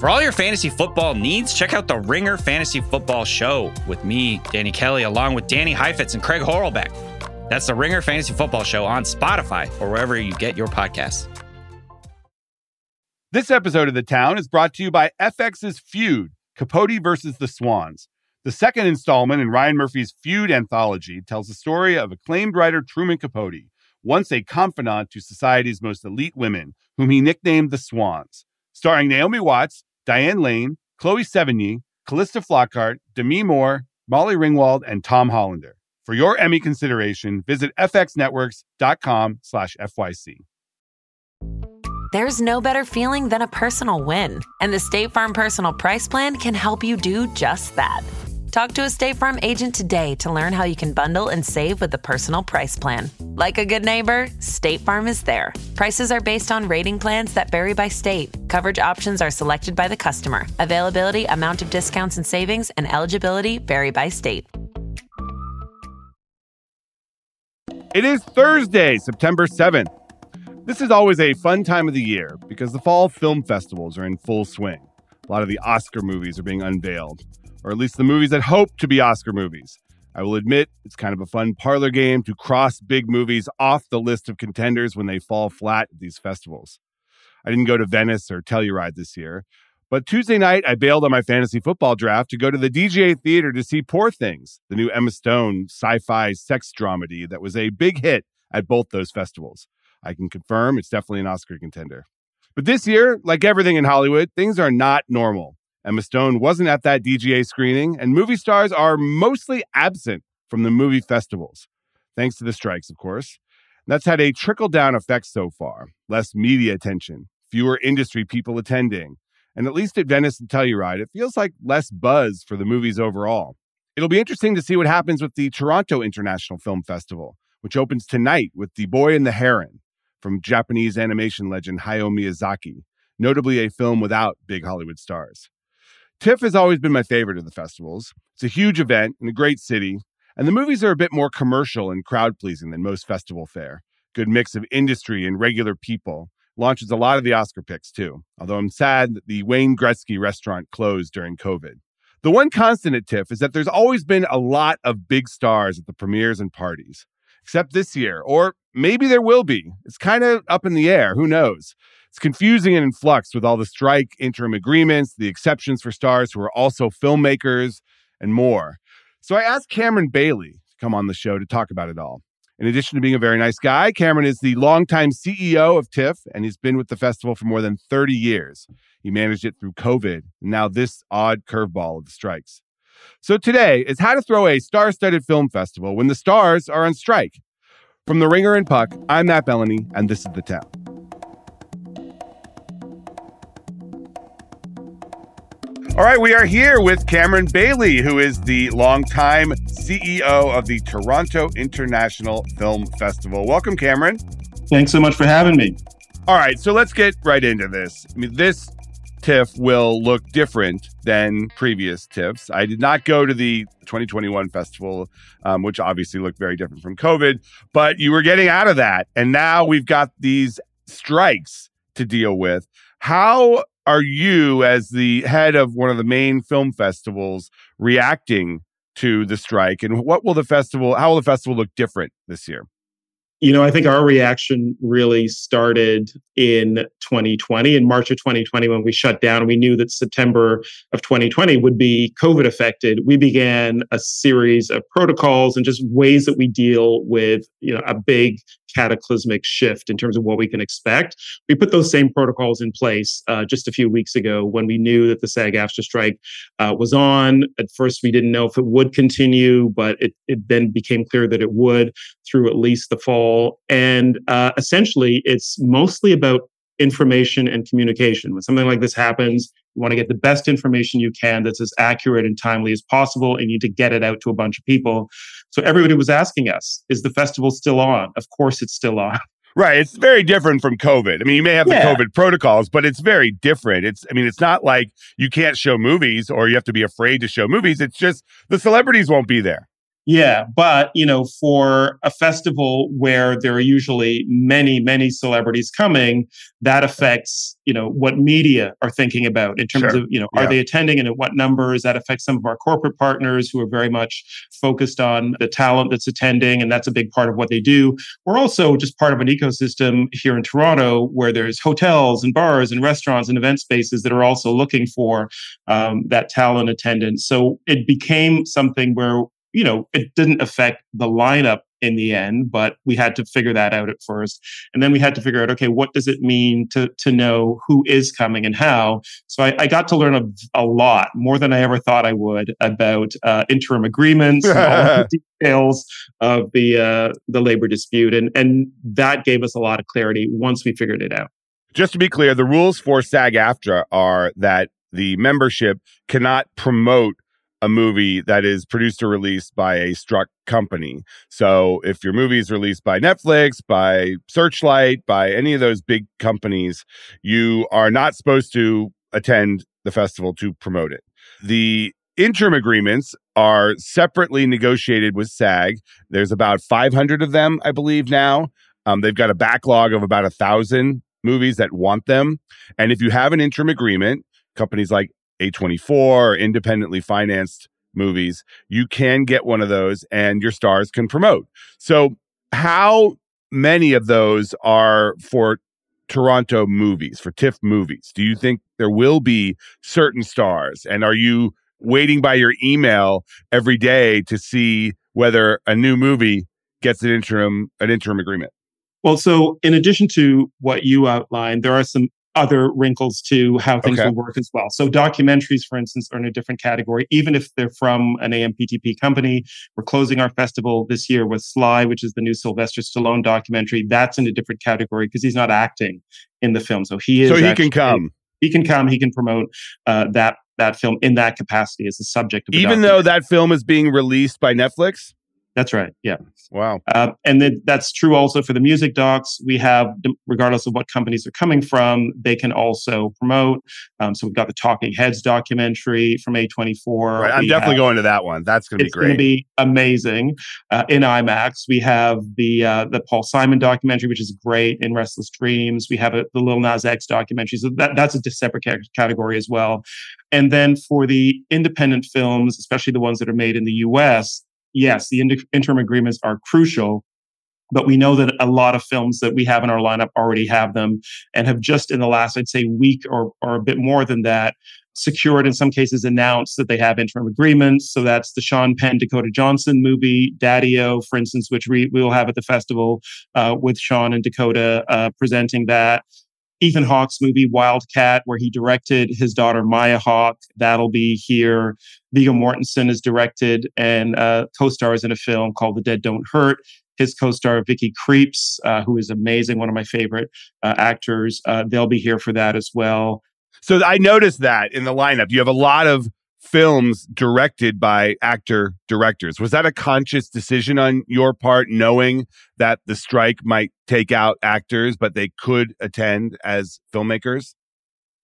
For all your fantasy football needs, check out the Ringer Fantasy Football Show with me, Danny Kelly, along with Danny Heifetz and Craig Horlbeck. That's the Ringer Fantasy Football Show on Spotify or wherever you get your podcasts. This episode of The Town is brought to you by FX's Feud Capote versus the Swans. The second installment in Ryan Murphy's Feud anthology tells the story of acclaimed writer Truman Capote, once a confidant to society's most elite women, whom he nicknamed the Swans. Starring Naomi Watts, Diane Lane, Chloe Sevigny, Calista Flockhart, Demi Moore, Molly Ringwald, and Tom Hollander. For your Emmy consideration, visit fxnetworks.com slash FYC. There's no better feeling than a personal win, and the State Farm Personal Price Plan can help you do just that. Talk to a State Farm agent today to learn how you can bundle and save with the Personal Price Plan. Like a good neighbor, State Farm is there. Prices are based on rating plans that vary by state. Coverage options are selected by the customer. Availability, amount of discounts and savings, and eligibility vary by state. It is Thursday, September 7th. This is always a fun time of the year because the fall film festivals are in full swing. A lot of the Oscar movies are being unveiled, or at least the movies that hope to be Oscar movies. I will admit it's kind of a fun parlor game to cross big movies off the list of contenders when they fall flat at these festivals. I didn't go to Venice or Telluride this year, but Tuesday night I bailed on my fantasy football draft to go to the DGA Theater to see Poor Things, the new Emma Stone sci fi sex dramedy that was a big hit at both those festivals. I can confirm it's definitely an Oscar contender. But this year, like everything in Hollywood, things are not normal. Emma Stone wasn't at that DGA screening, and movie stars are mostly absent from the movie festivals, thanks to the strikes, of course. That's had a trickle down effect so far less media attention, fewer industry people attending, and at least at Venice and Telluride, it feels like less buzz for the movies overall. It'll be interesting to see what happens with the Toronto International Film Festival, which opens tonight with The Boy and the Heron, from Japanese animation legend Hayao Miyazaki, notably a film without big Hollywood stars. TIFF has always been my favorite of the festivals. It's a huge event in a great city, and the movies are a bit more commercial and crowd pleasing than most festival fare. Good mix of industry and regular people. Launches a lot of the Oscar picks too, although I'm sad that the Wayne Gretzky restaurant closed during COVID. The one constant at TIFF is that there's always been a lot of big stars at the premieres and parties except this year. Or maybe there will be. It's kind of up in the air. Who knows? It's confusing and in flux with all the strike interim agreements, the exceptions for stars who are also filmmakers, and more. So I asked Cameron Bailey to come on the show to talk about it all. In addition to being a very nice guy, Cameron is the longtime CEO of TIFF, and he's been with the festival for more than 30 years. He managed it through COVID, and now this odd curveball of the strikes. So today is how to throw a star-studded film festival when the stars are on strike. From The Ringer and Puck, I'm Matt Belloni, and this is The Town. All right, we are here with Cameron Bailey, who is the longtime CEO of the Toronto International Film Festival. Welcome, Cameron. Thanks so much for having me. All right, so let's get right into this. I mean, this TIFF will look different than previous TIFFs. I did not go to the 2021 festival, um, which obviously looked very different from COVID, but you were getting out of that. And now we've got these strikes to deal with. How are you, as the head of one of the main film festivals, reacting to the strike? And what will the festival, how will the festival look different this year? You know, I think our reaction really started in 2020, in March of 2020, when we shut down. We knew that September of 2020 would be COVID affected. We began a series of protocols and just ways that we deal with, you know, a big cataclysmic shift in terms of what we can expect. We put those same protocols in place uh, just a few weeks ago when we knew that the SAG AFTRA strike uh, was on. At first, we didn't know if it would continue, but it, it then became clear that it would through at least the fall. And uh, essentially, it's mostly about information and communication. When something like this happens, you want to get the best information you can that's as accurate and timely as possible, and you need to get it out to a bunch of people. So everybody was asking us, is the festival still on? Of course it's still on. Right. It's very different from COVID. I mean, you may have the. COVID protocols, but it's very different. It's, I mean, it's not like you can't show movies or you have to be afraid to show movies. It's just the celebrities won't be there. Yeah, but you know, for a festival where there are usually many, many celebrities coming, that affects you know what media are thinking about in terms Sure. of you know Yeah. are they attending and at what numbers. That affects some of our corporate partners who are very much focused on the talent that's attending, and that's a big part of what they do. We're also just part of an ecosystem here in Toronto where there's hotels and bars and restaurants and event spaces that are also looking for um, that talent attendance. So it became something where you know, it didn't affect the lineup in the end, but we had to figure that out at first. And then we had to figure out, okay, what does it mean to to know who is coming and how? So I, I got to learn a, a lot, more than I ever thought I would, about uh, interim agreements, and all the details of the uh, the labor dispute, and and that gave us a lot of clarity once we figured it out. Just to be clear, the rules for SAG AFTRA are that the membership cannot promote a movie that is produced or released by a struck company. So if your movie is released by Netflix, by Searchlight, by any of those big companies, you are not supposed to attend the festival to promote it. The interim agreements are separately negotiated with SAG. There's about 500 of them, I believe, now. Um, they've got a backlog of about a thousand movies that want them. And if you have an interim agreement, companies like A24 or independently financed movies, you can get one of those and your stars can promote. So, how many of those are for Toronto movies, for TIFF movies? Do you think there will be certain stars? And are you waiting by your email every day to see whether a new movie gets an interim an interim agreement? Well, so in addition to what you outlined, there are some other wrinkles to how things Okay. will work as well. So documentaries, for instance, are in a different category, even if they're from an AMPTP company. We're closing our festival this year with Sly, which is the new Sylvester Stallone documentary. That's in a different category because he's not acting in the film. So he is So he actually- can come. He can come, he can promote uh, that that film in that capacity as the subject of the Even though that film is being released by Netflix? That's right. Yeah. Wow. Uh, and then that's true also for the music docs. We have, regardless of what companies they're coming from, they can also promote. Um, so we've got the Talking Heads documentary from A24. Right. I'm We definitely have- going to that one. That's going to be great. It's going to be amazing uh, in IMAX. We have the uh, the Paul Simon documentary, which is great in Restless Dreams. We have a, the Lil Nas X documentary, so that, that's a separate category as well. And then for the independent films, especially the ones that are made in the U.S., yes, the ind- interim agreements are crucial. But we know that a lot of films that we have in our lineup already have them and have just in the last, I'd say, week or, or a bit more than that, secured, in some cases, announced that they have interim agreements. So that's the Sean Penn, Dakota Johnson movie, Daddy-O, for instance, which we, we will have at the festival uh, with Sean and Dakota uh, presenting that. Ethan Hawke's movie Wildcat, where he directed his daughter Maya Hawke, that'll be here. Viggo Mortensen is directed and uh, co-stars in a film called The Dead Don't Hurt. His co-star Vicky Krieps, uh, who is amazing, one of my favorite uh, actors, uh, they'll be here for that as well. So I noticed that in the lineup, you have a lot of films directed by actor directors. Was that a conscious decision on your part, knowing that the strike might take out actors, but they could attend as filmmakers?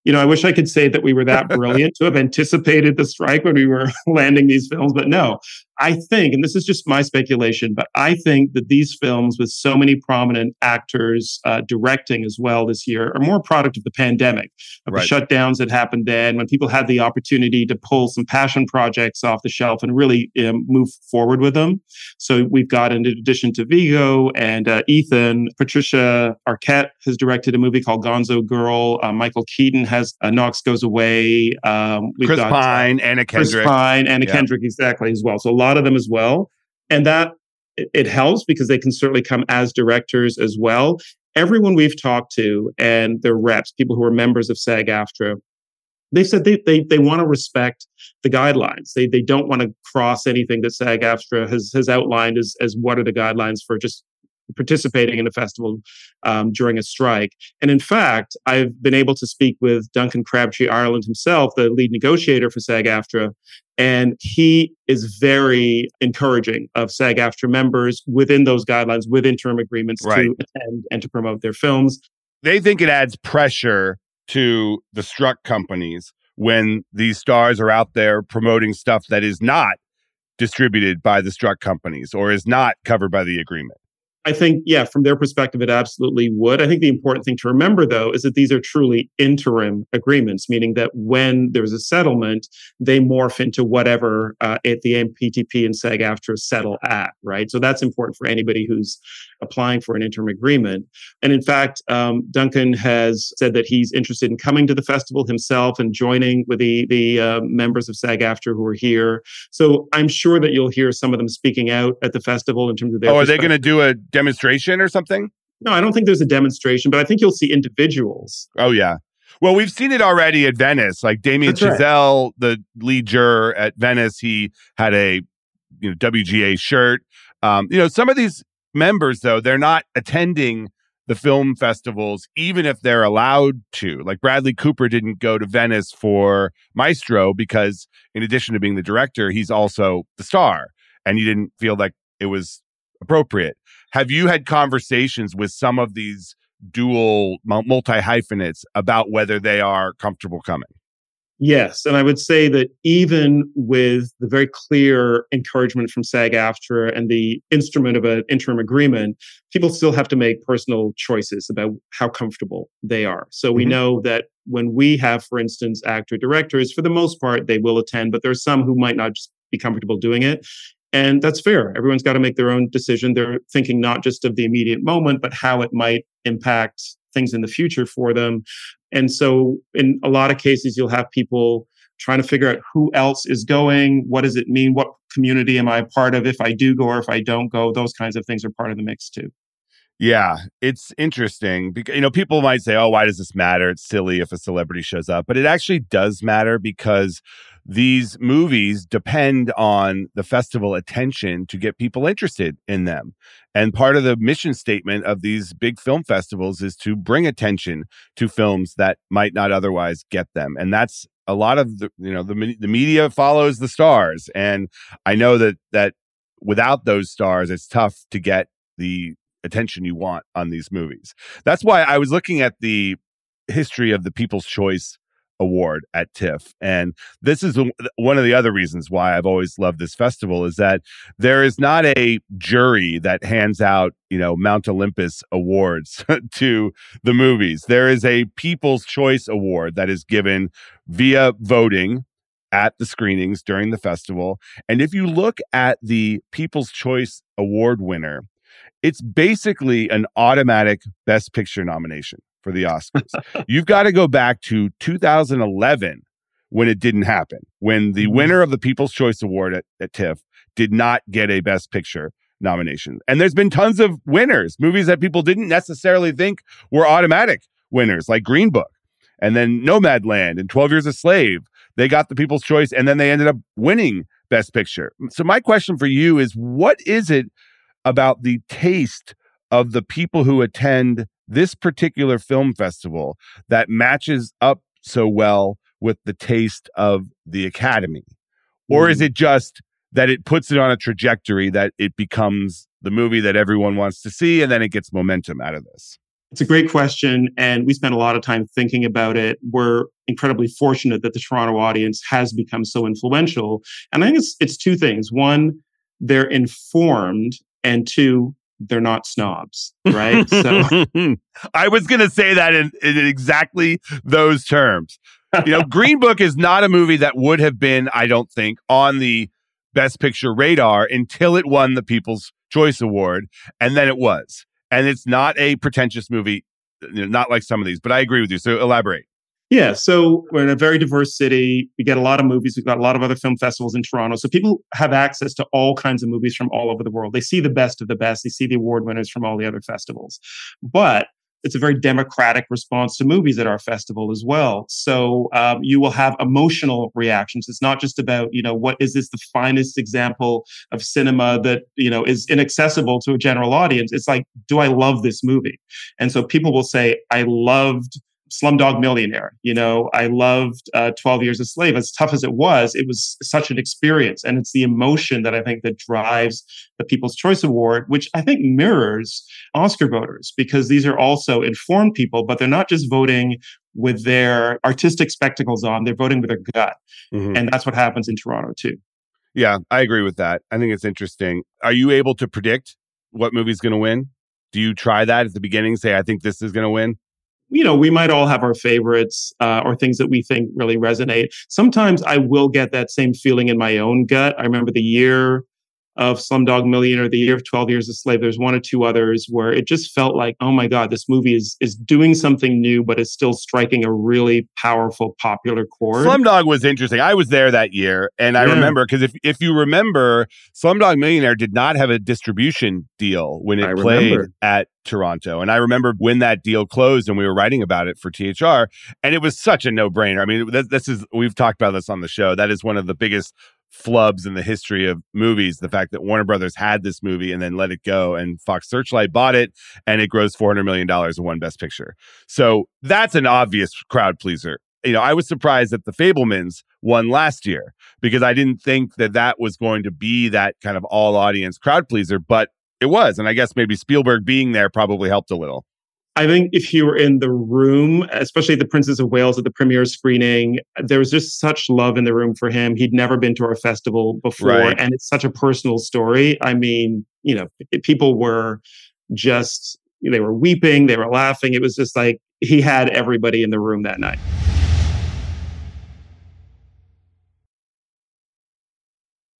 You know, I wish I could say that we were that brilliant to have anticipated the strike when we were landing these films, but no. I think, and this is just my speculation, but I think that these films with so many prominent actors uh, directing as well this year are more product of the pandemic, of Right. the shutdowns that happened then, when people had the opportunity to pull some passion projects off the shelf and really um, move forward with them. So we've got, in addition to Viggo and uh, Ethan, Patricia Arquette has directed a movie called Gonzo Girl. Uh, Michael Keaton has uh, Knox Goes Away. Um, we've Chris got, uh, Pine, Anna Chris Pine, Anna Yeah. Kendrick, exactly as well. So a lot of them as well, and that it, helps because they can certainly come as directors as well. Everyone we've talked to and their reps, people who are members of SAG-AFTRA, they said they they they want to respect the guidelines. They they don't want to cross anything that SAG-AFTRA has has outlined as as what are the guidelines for just participating in a festival um, during a strike. And in fact, I've been able to speak with Duncan Crabtree Ireland himself, the lead negotiator for SAG-AFTRA, and he is very encouraging of SAG-AFTRA members within those guidelines, with interim agreements Right. to attend and to promote their films. They think it adds pressure to the struck companies when these stars are out there promoting stuff that is not distributed by the struck companies or is not covered by the agreement. I think, yeah, from their perspective, it absolutely would. I think the important thing to remember, though, is that these are truly interim agreements, meaning that when there's a settlement, they morph into whatever uh, at the MPTP and SAG AFTRA settle at, right? So that's important for anybody who's applying for an interim agreement. And in fact, um, Duncan has said that he's interested in coming to the festival himself and joining with the the uh, members of SAG AFTRA who are here. So I'm sure that you'll hear some of them speaking out at the festival in terms of their. Oh, are they going to do a demonstration or something? No, I don't think there's a demonstration, but I think you'll see individuals. Oh yeah. Well, we've seen it already at Venice. Like Damien That's Chazelle, right. the lead juror at Venice, he had a you know WGA shirt. Um, you know, some of these members though, they're not attending the film festivals, even if they're allowed to. Like Bradley Cooper didn't go to Venice for Maestro because, in addition to being the director, he's also the star, and he didn't feel like it was appropriate. Have you had conversations with some of these dual multi hyphenates about whether they are comfortable coming? Yes. And I would say that even with the very clear encouragement from SAG AFTRA and the instrument of an interim agreement, people still have to make personal choices about how comfortable they are. So we mm-hmm. know that when we have, for instance, actor directors, for the most part, they will attend, but there are some who might not just be comfortable doing it. And that's fair. Everyone's got to make their own decision. They're thinking not just of the immediate moment, but how it might impact things in the future for them. And so, in a lot of cases, you'll have people trying to figure out who else is going, what does it mean, what community am I a part of if I do go or if I don't go. Those kinds of things are part of the mix too. Yeah, it's interesting because you know people might say, "Oh, why does this matter? It's silly if a celebrity shows up," but it actually does matter because these movies depend on the festival attention to get people interested in them. And part of the mission statement of these big film festivals is to bring attention to films that might not otherwise get them. And that's a lot of the you know the the media follows the stars and I know that that without those stars it's tough to get the attention you want on these movies. That's why I was looking at the history of the People's Choice Award at TIFF. And this is one of the other reasons why I've always loved this festival is that there is not a jury that hands out, you know, Mount Olympus awards to the movies. There is a People's Choice Award that is given via voting at the screenings during the festival. And if you look at the People's Choice Award winner, it's basically an automatic Best Picture nomination for the Oscars. You've got to go back to 2011 when it didn't happen, when the mm-hmm. winner of the People's Choice Award at, at TIFF did not get a Best Picture nomination. And there's been tons of winners, movies that people didn't necessarily think were automatic winners, like Green Book, and then Nomadland and 12 Years a Slave. They got the People's Choice and then they ended up winning Best Picture. So, my question for you is what is it about the taste of the people who attend this particular film festival that matches up so well with the taste of the academy? Or is mm. it just that it puts it on a trajectory that it becomes the movie that everyone wants to see and then it gets momentum out of this? It's a great question and we spent a lot of time thinking about it. We're incredibly fortunate that the toronto audience has become so influential and i think it's, it's two things. One they're informed and two, they're not snobs, right? so I was going to say that in, in exactly those terms. You know, Green Book is not a movie that would have been, I don't think, on the Best Picture radar until it won the People's Choice Award, and then it was. And it's not a pretentious movie, not like some of these, but I agree with you. So elaborate. Yeah, so we're in a very diverse city. We get a lot of movies. We've got a lot of other film festivals in Toronto. So people have access to all kinds of movies from all over the world. They see the best of the best. They see the award winners from all the other festivals. But it's a very democratic response to movies at our festival as well. So um, you will have emotional reactions. It's not just about you know what is this the finest example of cinema that you know is inaccessible to a general audience. It's like, do I love this movie? And so people will say, I loved Slumdog Millionaire. You know, I loved uh, 12 Years a Slave. As tough as it was, it was such an experience. And it's the emotion that I think that drives the People's Choice Award, which I think mirrors Oscar voters because these are also informed people, but they're not just voting with their artistic spectacles on, they're voting with their gut. Mm-hmm. And that's what happens in Toronto too. Yeah, I agree with that. I think it's interesting. Are you able to predict what movie's going to win? Do you try that at the beginning? Say, I think this is going to win? You know, we might all have our favorites uh, or things that we think really resonate. Sometimes I will get that same feeling in my own gut. I remember the year of Slumdog Millionaire, The Year of 12 Years a Slave. There's one or two others where it just felt like, oh my God, this movie is is doing something new, but it's still striking a really powerful, popular chord. Slumdog was interesting. I was there that year, and I yeah. remember because if if you remember, Slumdog Millionaire did not have a distribution deal when it I played remember. at Toronto. And I remember when that deal closed and we were writing about it for THR, and it was such a no brainer. I mean, this, this is, we've talked about this on the show. That is one of the biggest flubs in the history of movies the fact that Warner Brothers had this movie and then let it go and Fox Searchlight bought it and it grossed 400 million dollars and won best picture. So that's an obvious crowd pleaser. You know, I was surprised that The Fabelmans won last year because I didn't think that that was going to be that kind of all audience crowd pleaser, but it was. And I guess maybe Spielberg being there probably helped a little. I think if you were in the room, especially the Princess of Wales at the premiere screening, there was just such love in the room for him. He'd never been to our festival before, right. and it's such a personal story. I mean, you know, people were just they were weeping, they were laughing. It was just like he had everybody in the room that night.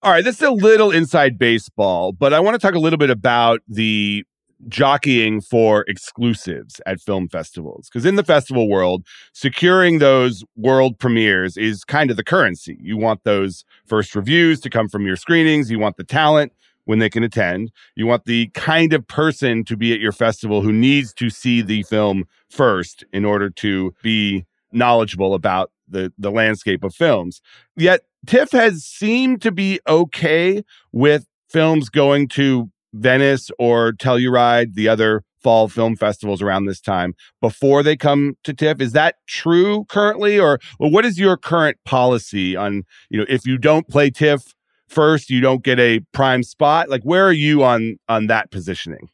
All right, this is a little inside baseball, but I want to talk a little bit about the jockeying for exclusives at film festivals because in the festival world securing those world premieres is kind of the currency. You want those first reviews to come from your screenings you want the talent when they can attend you want the kind of person to be at your festival who needs to see the film first in order to be knowledgeable about the the landscape of films. Yet tiff has seemed to be okay with films going to Venice or Telluride, the other fall film festivals around this time before they come to TIFF. Is that true currently, or, or what is your current policy on you know if you don't play TIFF first, you don't get a prime spot? Like where are you on on that positioning?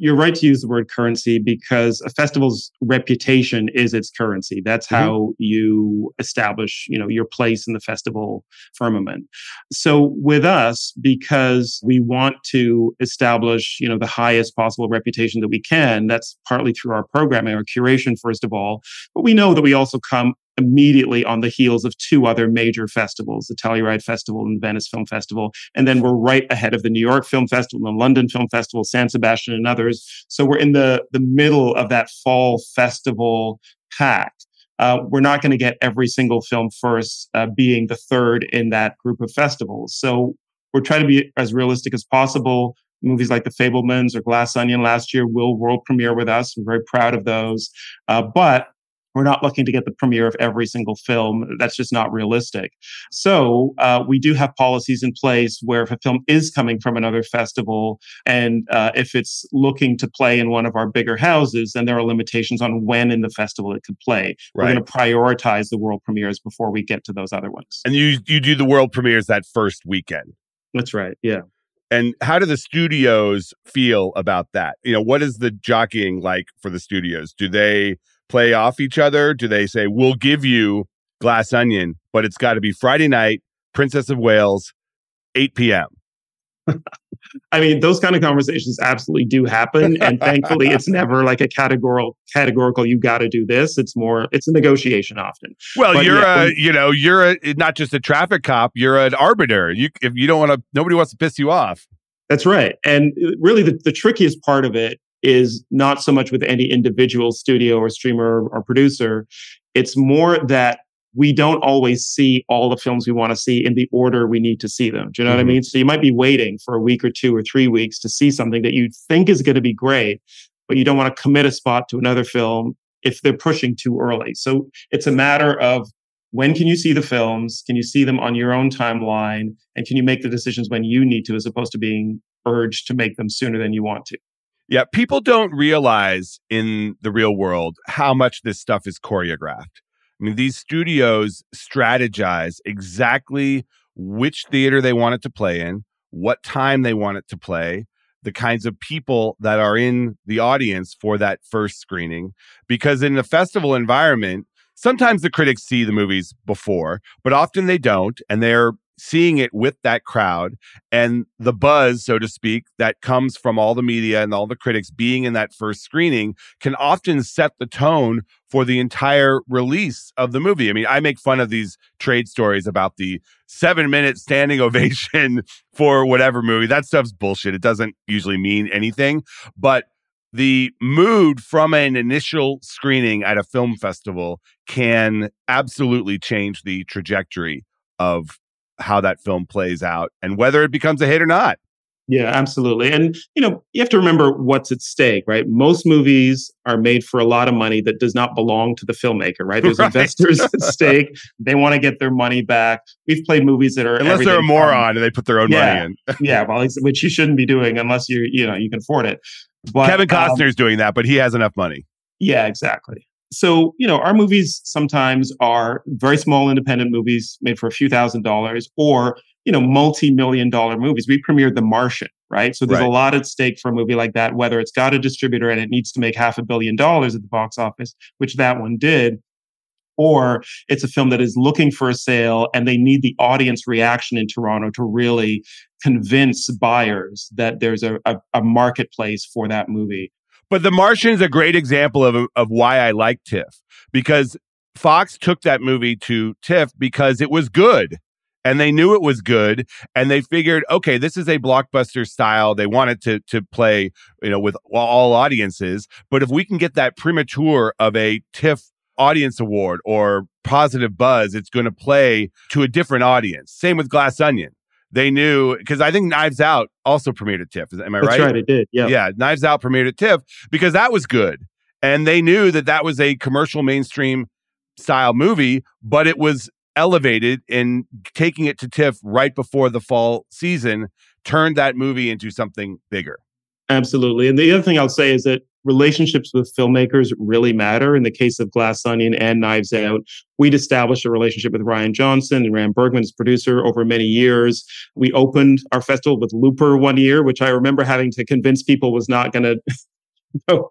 You're right to use the word currency because a festival's reputation is its currency. That's mm-hmm. how you establish, you know, your place in the festival firmament. So with us, because we want to establish, you know, the highest possible reputation that we can, that's partly through our programming, our curation, first of all. But we know that we also come immediately on the heels of two other major festivals, the Telluride Festival and the Venice Film Festival. And then we're right ahead of the New York Film Festival, and the London Film Festival, San Sebastian, and others. So we're in the, the middle of that fall festival pack. Uh, we're not going to get every single film first, uh, being the third in that group of festivals. So we're trying to be as realistic as possible. Movies like The Fabelmans or Glass Onion last year will world premiere with us. We're very proud of those. Uh, but we're not looking to get the premiere of every single film. That's just not realistic. So uh, we do have policies in place where if a film is coming from another festival and uh, if it's looking to play in one of our bigger houses, then there are limitations on when in the festival it could play. Right. We're going to prioritize the world premieres before we get to those other ones. And you you do the world premieres that first weekend. That's right. Yeah. And how do the studios feel about that? You know, what is the jockeying like for the studios? Do they play off each other? Do they say, we'll give you Glass Onion, but it's got to be Friday night, Princess of Wales, 8 p.m.? I mean, those kind of conversations absolutely do happen. And thankfully, it's never like a categorical, categorical, you got to do this. It's more, it's a negotiation often. Well, but you're yeah, a, when, you know, you're a, not just a traffic cop, you're an arbiter. You, if you don't want to, nobody wants to piss you off. That's right. And uh, really, the, the trickiest part of it is not so much with any individual studio or streamer or producer. It's more that we don't always see all the films we want to see in the order we need to see them. Do you know mm-hmm. what I mm-hmm. mean? So you might be waiting for a week or two or three weeks to see something that you think is going to be great, but you don't want to commit a spot to another film if they're pushing too early. So it's a matter of when can you see the films? Can you see them on your own timeline? And can you make the decisions when you need to, as opposed to being urged to make them sooner than you want to? Yeah, people don't realize in the real world how much this stuff is choreographed. I mean, these studios strategize exactly which theater they want it to play in, what time they want it to play, the kinds of people that are in the audience for that first screening. Because in the festival environment, sometimes the critics see the movies before, but often they don't. And they're seeing it with that crowd and the buzz, so to speak, that comes from all the media and all the critics being in that first screening can often set the tone for the entire release of the movie. I mean, I make fun of these trade stories about the seven minute standing ovation for whatever movie. That stuff's bullshit. It doesn't usually mean anything. But the mood from an initial screening at a film festival can absolutely change the trajectory of how that film plays out and whether it becomes a hit or not. Yeah, absolutely. And you know, you have to remember what's at stake, right? Most movies are made for a lot of money that does not belong to the filmmaker, right? There's right. investors at stake. They want to get their money back. We've played movies that are unless they're a moron from, and they put their own yeah, money in. yeah, well, which you shouldn't be doing unless you you know you can afford it. But, Kevin Costner's um, doing that, but he has enough money. Yeah, exactly. So, you know, our movies sometimes are very small independent movies made for a few thousand dollars or, you know, multi-million dollar movies. We premiered The Martian, right? So there's right. a lot at stake for a movie like that, whether it's got a distributor and it needs to make half a billion dollars at the box office, which that one did, or it's a film that is looking for a sale and they need the audience reaction in Toronto to really convince buyers that there's a, a, a marketplace for that movie. But The Martian is a great example of, of why I like TIFF because Fox took that movie to TIFF because it was good and they knew it was good and they figured okay this is a blockbuster style. They wanted to to play you know with all audiences. But if we can get that premature of a tiff audience award or positive buzz it's going to play to a different audience. Same with glass onion they knew because I think Knives Out also premiered at TIFF. Am I right? That's right? right, it did. Yeah, yeah. Knives Out premiered at TIFF because that was good, and they knew that that was a commercial mainstream style movie, but it was elevated in taking it to TIFF right before the fall season turned that movie into something bigger. Absolutely. And the other thing I'll say is that relationships with filmmakers really matter. In the case of Glass Onion and Knives Out, we'd established a relationship with Rian Johnson and Ram Bergman as producer over many years. We opened our festival with Looper one year, which I remember having to convince people was not going to no,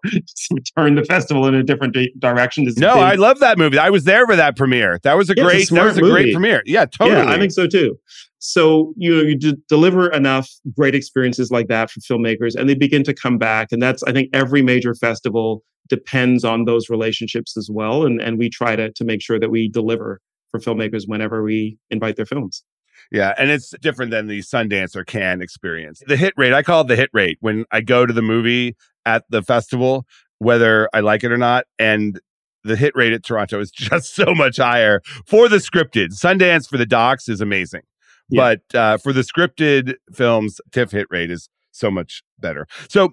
turn the festival in a different di- direction. no, I love that movie. I was there for that premiere. That was a yeah, great. A that was a movie. great premiere. Yeah, totally. Yeah, I think so too. So you know, you d- deliver enough great experiences like that for filmmakers, and they begin to come back. And that's I think every major festival depends on those relationships as well. And and we try to to make sure that we deliver for filmmakers whenever we invite their films. Yeah, and it's different than the Sundance or Cannes experience. The hit rate, I call it the hit rate when I go to the movie at the festival, whether I like it or not. And the hit rate at Toronto is just so much higher for the scripted. Sundance for the docs is amazing. Yeah. But uh, for the scripted films, TIFF hit rate is so much better. So,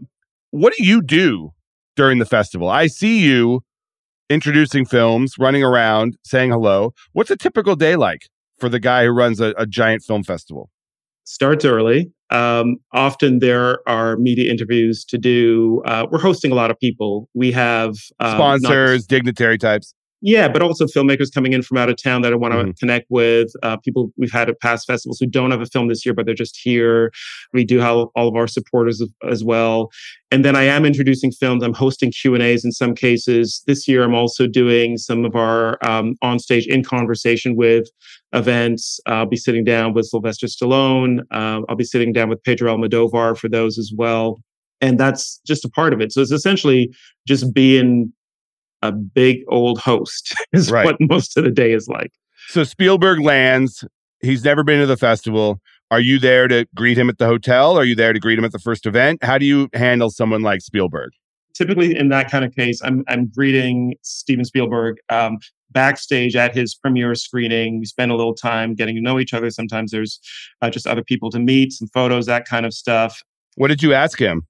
what do you do during the festival? I see you introducing films, running around, saying hello. What's a typical day like for the guy who runs a, a giant film festival? Starts early. Um, often there are media interviews to do. Uh, we're hosting a lot of people. We have um, sponsors, not, dignitary types. Yeah, but also filmmakers coming in from out of town that I want to mm-hmm. connect with. Uh, people we've had at past festivals who don't have a film this year, but they're just here. We do have all of our supporters as well. And then I am introducing films. I'm hosting Q and A's in some cases. This year, I'm also doing some of our um, on stage in conversation with events. I'll be sitting down with Sylvester Stallone. Uh, I'll be sitting down with Pedro Almodovar for those as well. And that's just a part of it. So it's essentially just being a big old host is right. what most of the day is like. So Spielberg lands. He's never been to the festival. Are you there to greet him at the hotel? Are you there to greet him at the first event? How do you handle someone like Spielberg? Typically, in that kind of case, I'm I'm greeting Steven Spielberg um, backstage at his premiere screening. We spend a little time getting to know each other. Sometimes there's uh, just other people to meet, some photos, that kind of stuff. What did you ask him?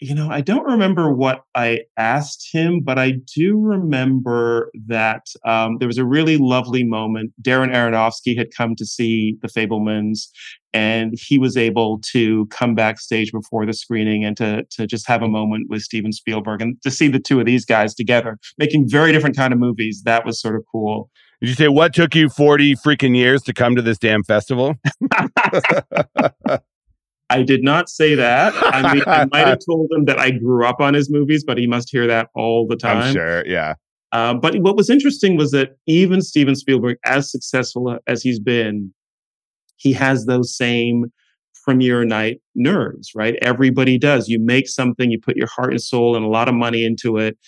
You know, I don't remember what I asked him, but I do remember that um, there was a really lovely moment. Darren Aronofsky had come to see The Fabelmans, and he was able to come backstage before the screening and to to just have a moment with Steven Spielberg and to see the two of these guys together making very different kind of movies. That was sort of cool. Did you say what took you 40 freaking years to come to this damn festival? I did not say that. I mean, I might have told him that I grew up on his movies, but he must hear that all the time. I'm sure, yeah. Uh, but what was interesting was that even Steven Spielberg, as successful as he's been, he has those same premiere night nerves, right? Everybody does. You make something, you put your heart and soul and a lot of money into it.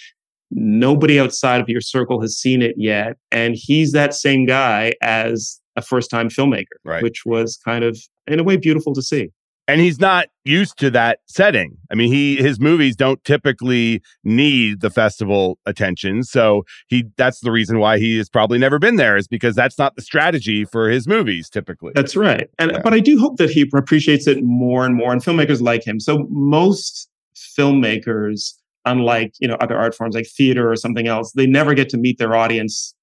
Nobody outside of your circle has seen it yet. And he's that same guy as a first time filmmaker, right. which was kind of, in a way, beautiful to see and he's not used to that setting. I mean, he his movies don't typically need the festival attention, so he that's the reason why he has probably never been there is because that's not the strategy for his movies typically. That's right, and yeah. but I do hope that he appreciates it more and more, and filmmakers like him. So most filmmakers, unlike you know other art forms like theater or something else, they never get to meet their audience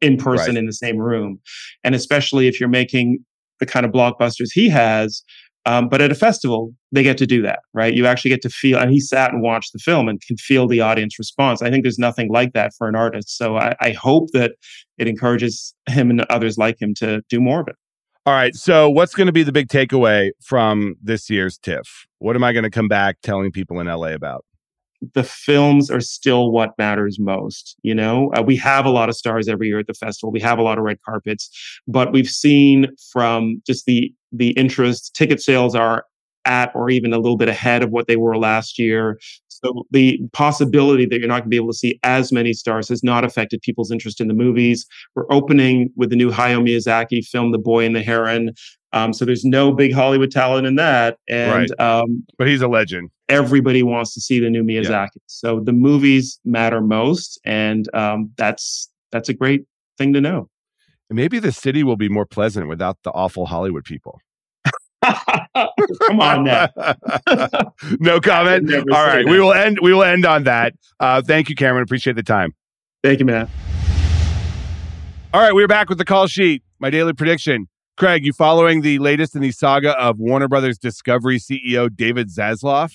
in person right. in the same room, and especially if you're making the kind of blockbusters he has um, but at a festival, they get to do that, right? You actually get to feel, and he sat and watched the film and can feel the audience response. I think there's nothing like that for an artist. So I, I hope that it encourages him and others like him to do more of it. All right. So, what's going to be the big takeaway from this year's TIFF? What am I going to come back telling people in LA about? The films are still what matters most. You know, uh, we have a lot of stars every year at the festival. We have a lot of red carpets, but we've seen from just the the interest, ticket sales are at or even a little bit ahead of what they were last year. So the possibility that you're not going to be able to see as many stars has not affected people's interest in the movies. We're opening with the new Hayao Miyazaki film, The Boy and the Heron. Um, so there's no big Hollywood talent in that, and right. um, but he's a legend. Everybody wants to see the new Miyazaki. Yeah. So the movies matter most, and um, that's that's a great thing to know. maybe the city will be more pleasant without the awful Hollywood people. Come on now. no comment. All right, that. we will end. We will end on that. Uh, thank you, Cameron. Appreciate the time. Thank you, man. All right, we're back with the call sheet. My daily prediction. Craig, you following the latest in the saga of Warner Brothers Discovery CEO David Zaslav?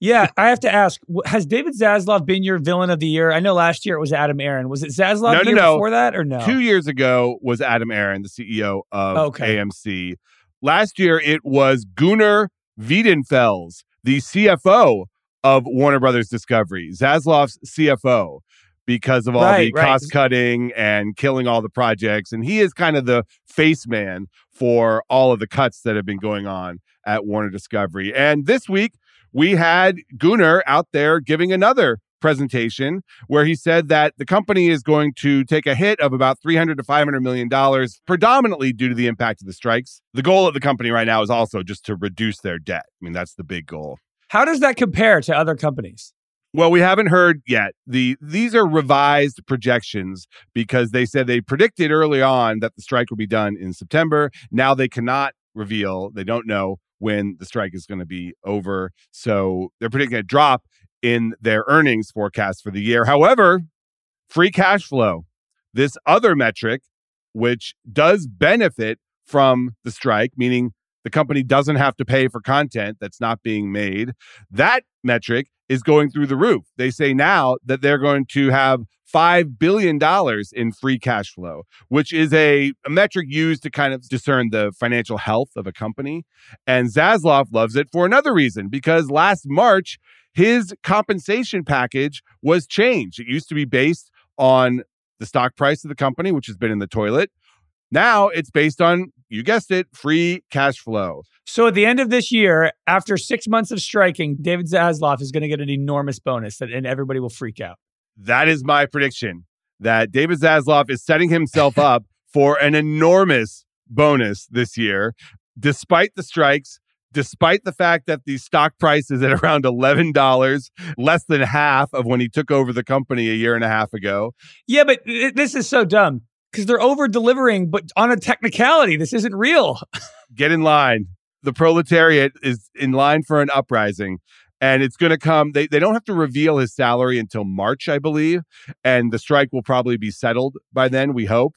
Yeah, I have to ask: Has David Zaslav been your villain of the year? I know last year it was Adam Aron. Was it Zaslav no, no, no. before that, or no? Two years ago was Adam Aron, the CEO of okay. AMC. Last year it was Gunnar Wiedenfels, the CFO of Warner Brothers Discovery, Zaslav's CFO because of all right, the right. cost cutting and killing all the projects. And he is kind of the face man for all of the cuts that have been going on at Warner Discovery. And this week, we had Gunnar out there giving another presentation where he said that the company is going to take a hit of about 300 to 500 million dollars predominantly due to the impact of the strikes. The goal of the company right now is also just to reduce their debt. I mean that's the big goal. How does that compare to other companies? Well, we haven't heard yet. The these are revised projections because they said they predicted early on that the strike would be done in September. Now they cannot reveal. They don't know when the strike is going to be over. So they're predicting a drop in their earnings forecast for the year. However, free cash flow, this other metric which does benefit from the strike, meaning the company doesn't have to pay for content that's not being made. That metric is going through the roof. They say now that they're going to have $5 billion in free cash flow, which is a, a, metric used to kind of discern the financial health of a company. And Zaslav loves it for another reason, because last March, his compensation package was changed. It used to be based on the stock price of the company, which has been in the toilet. Now it's based on, you guessed it, free cash flow. So at the end of this year, after six months of striking, David Zaslav is going to get an enormous bonus and everybody will freak out. That is my prediction that David Zaslav is setting himself up for an enormous bonus this year, despite the strikes, despite the fact that the stock price is at around $11, less than half of when he took over the company a year and a half ago. Yeah, but uh, this is so dumb because they're over delivering, but on a technicality, this isn't real. Get in line the proletariat is in line for an uprising and it's going to come they, they don't have to reveal his salary until march i believe and the strike will probably be settled by then we hope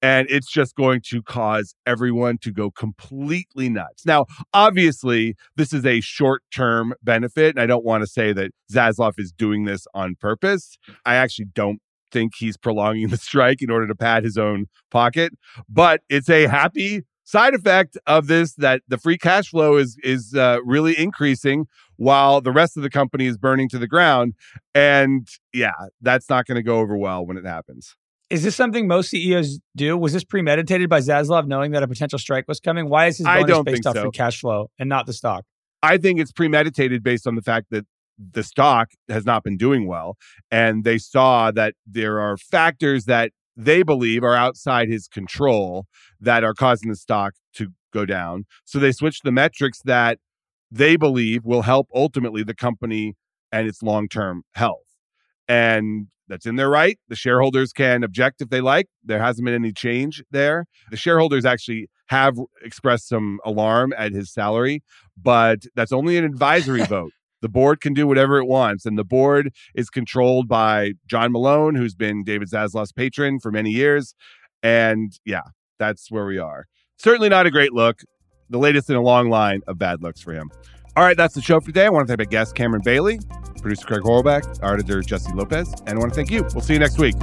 and it's just going to cause everyone to go completely nuts. Now, obviously, this is a short term benefit, and I don't want to say that Zaslav is doing this on purpose. I actually don't think he's prolonging the strike in order to pad his own pocket, but it's a happy side effect of this that the free cash flow is is uh, really increasing while the rest of the company is burning to the ground and yeah that's not going to go over well when it happens Is this something most CEOs do? Was this premeditated by Zaslav knowing that a potential strike was coming? Why is his bonus based off so. free cash flow and not the stock? I think it's premeditated based on the fact that the stock has not been doing well. And they saw that there are factors that they believe are outside his control that are causing the stock to go down. So they switched the metrics that they believe will help ultimately the company and its long term health. And that's in their right. The shareholders can object if they like. There hasn't been any change there. The shareholders actually have expressed some alarm at his salary, but that's only an advisory vote. The board can do whatever it wants, and the board is controlled by John Malone, who's been David Zaslav's patron for many years. And yeah, that's where we are. Certainly not a great look. The latest in a long line of bad looks for him. All right, that's the show for today. I want to thank my guest, Cameron Bailey, producer Craig Horlbeck, editor, Jessie Lopez, and I want to thank you. We'll see you next week.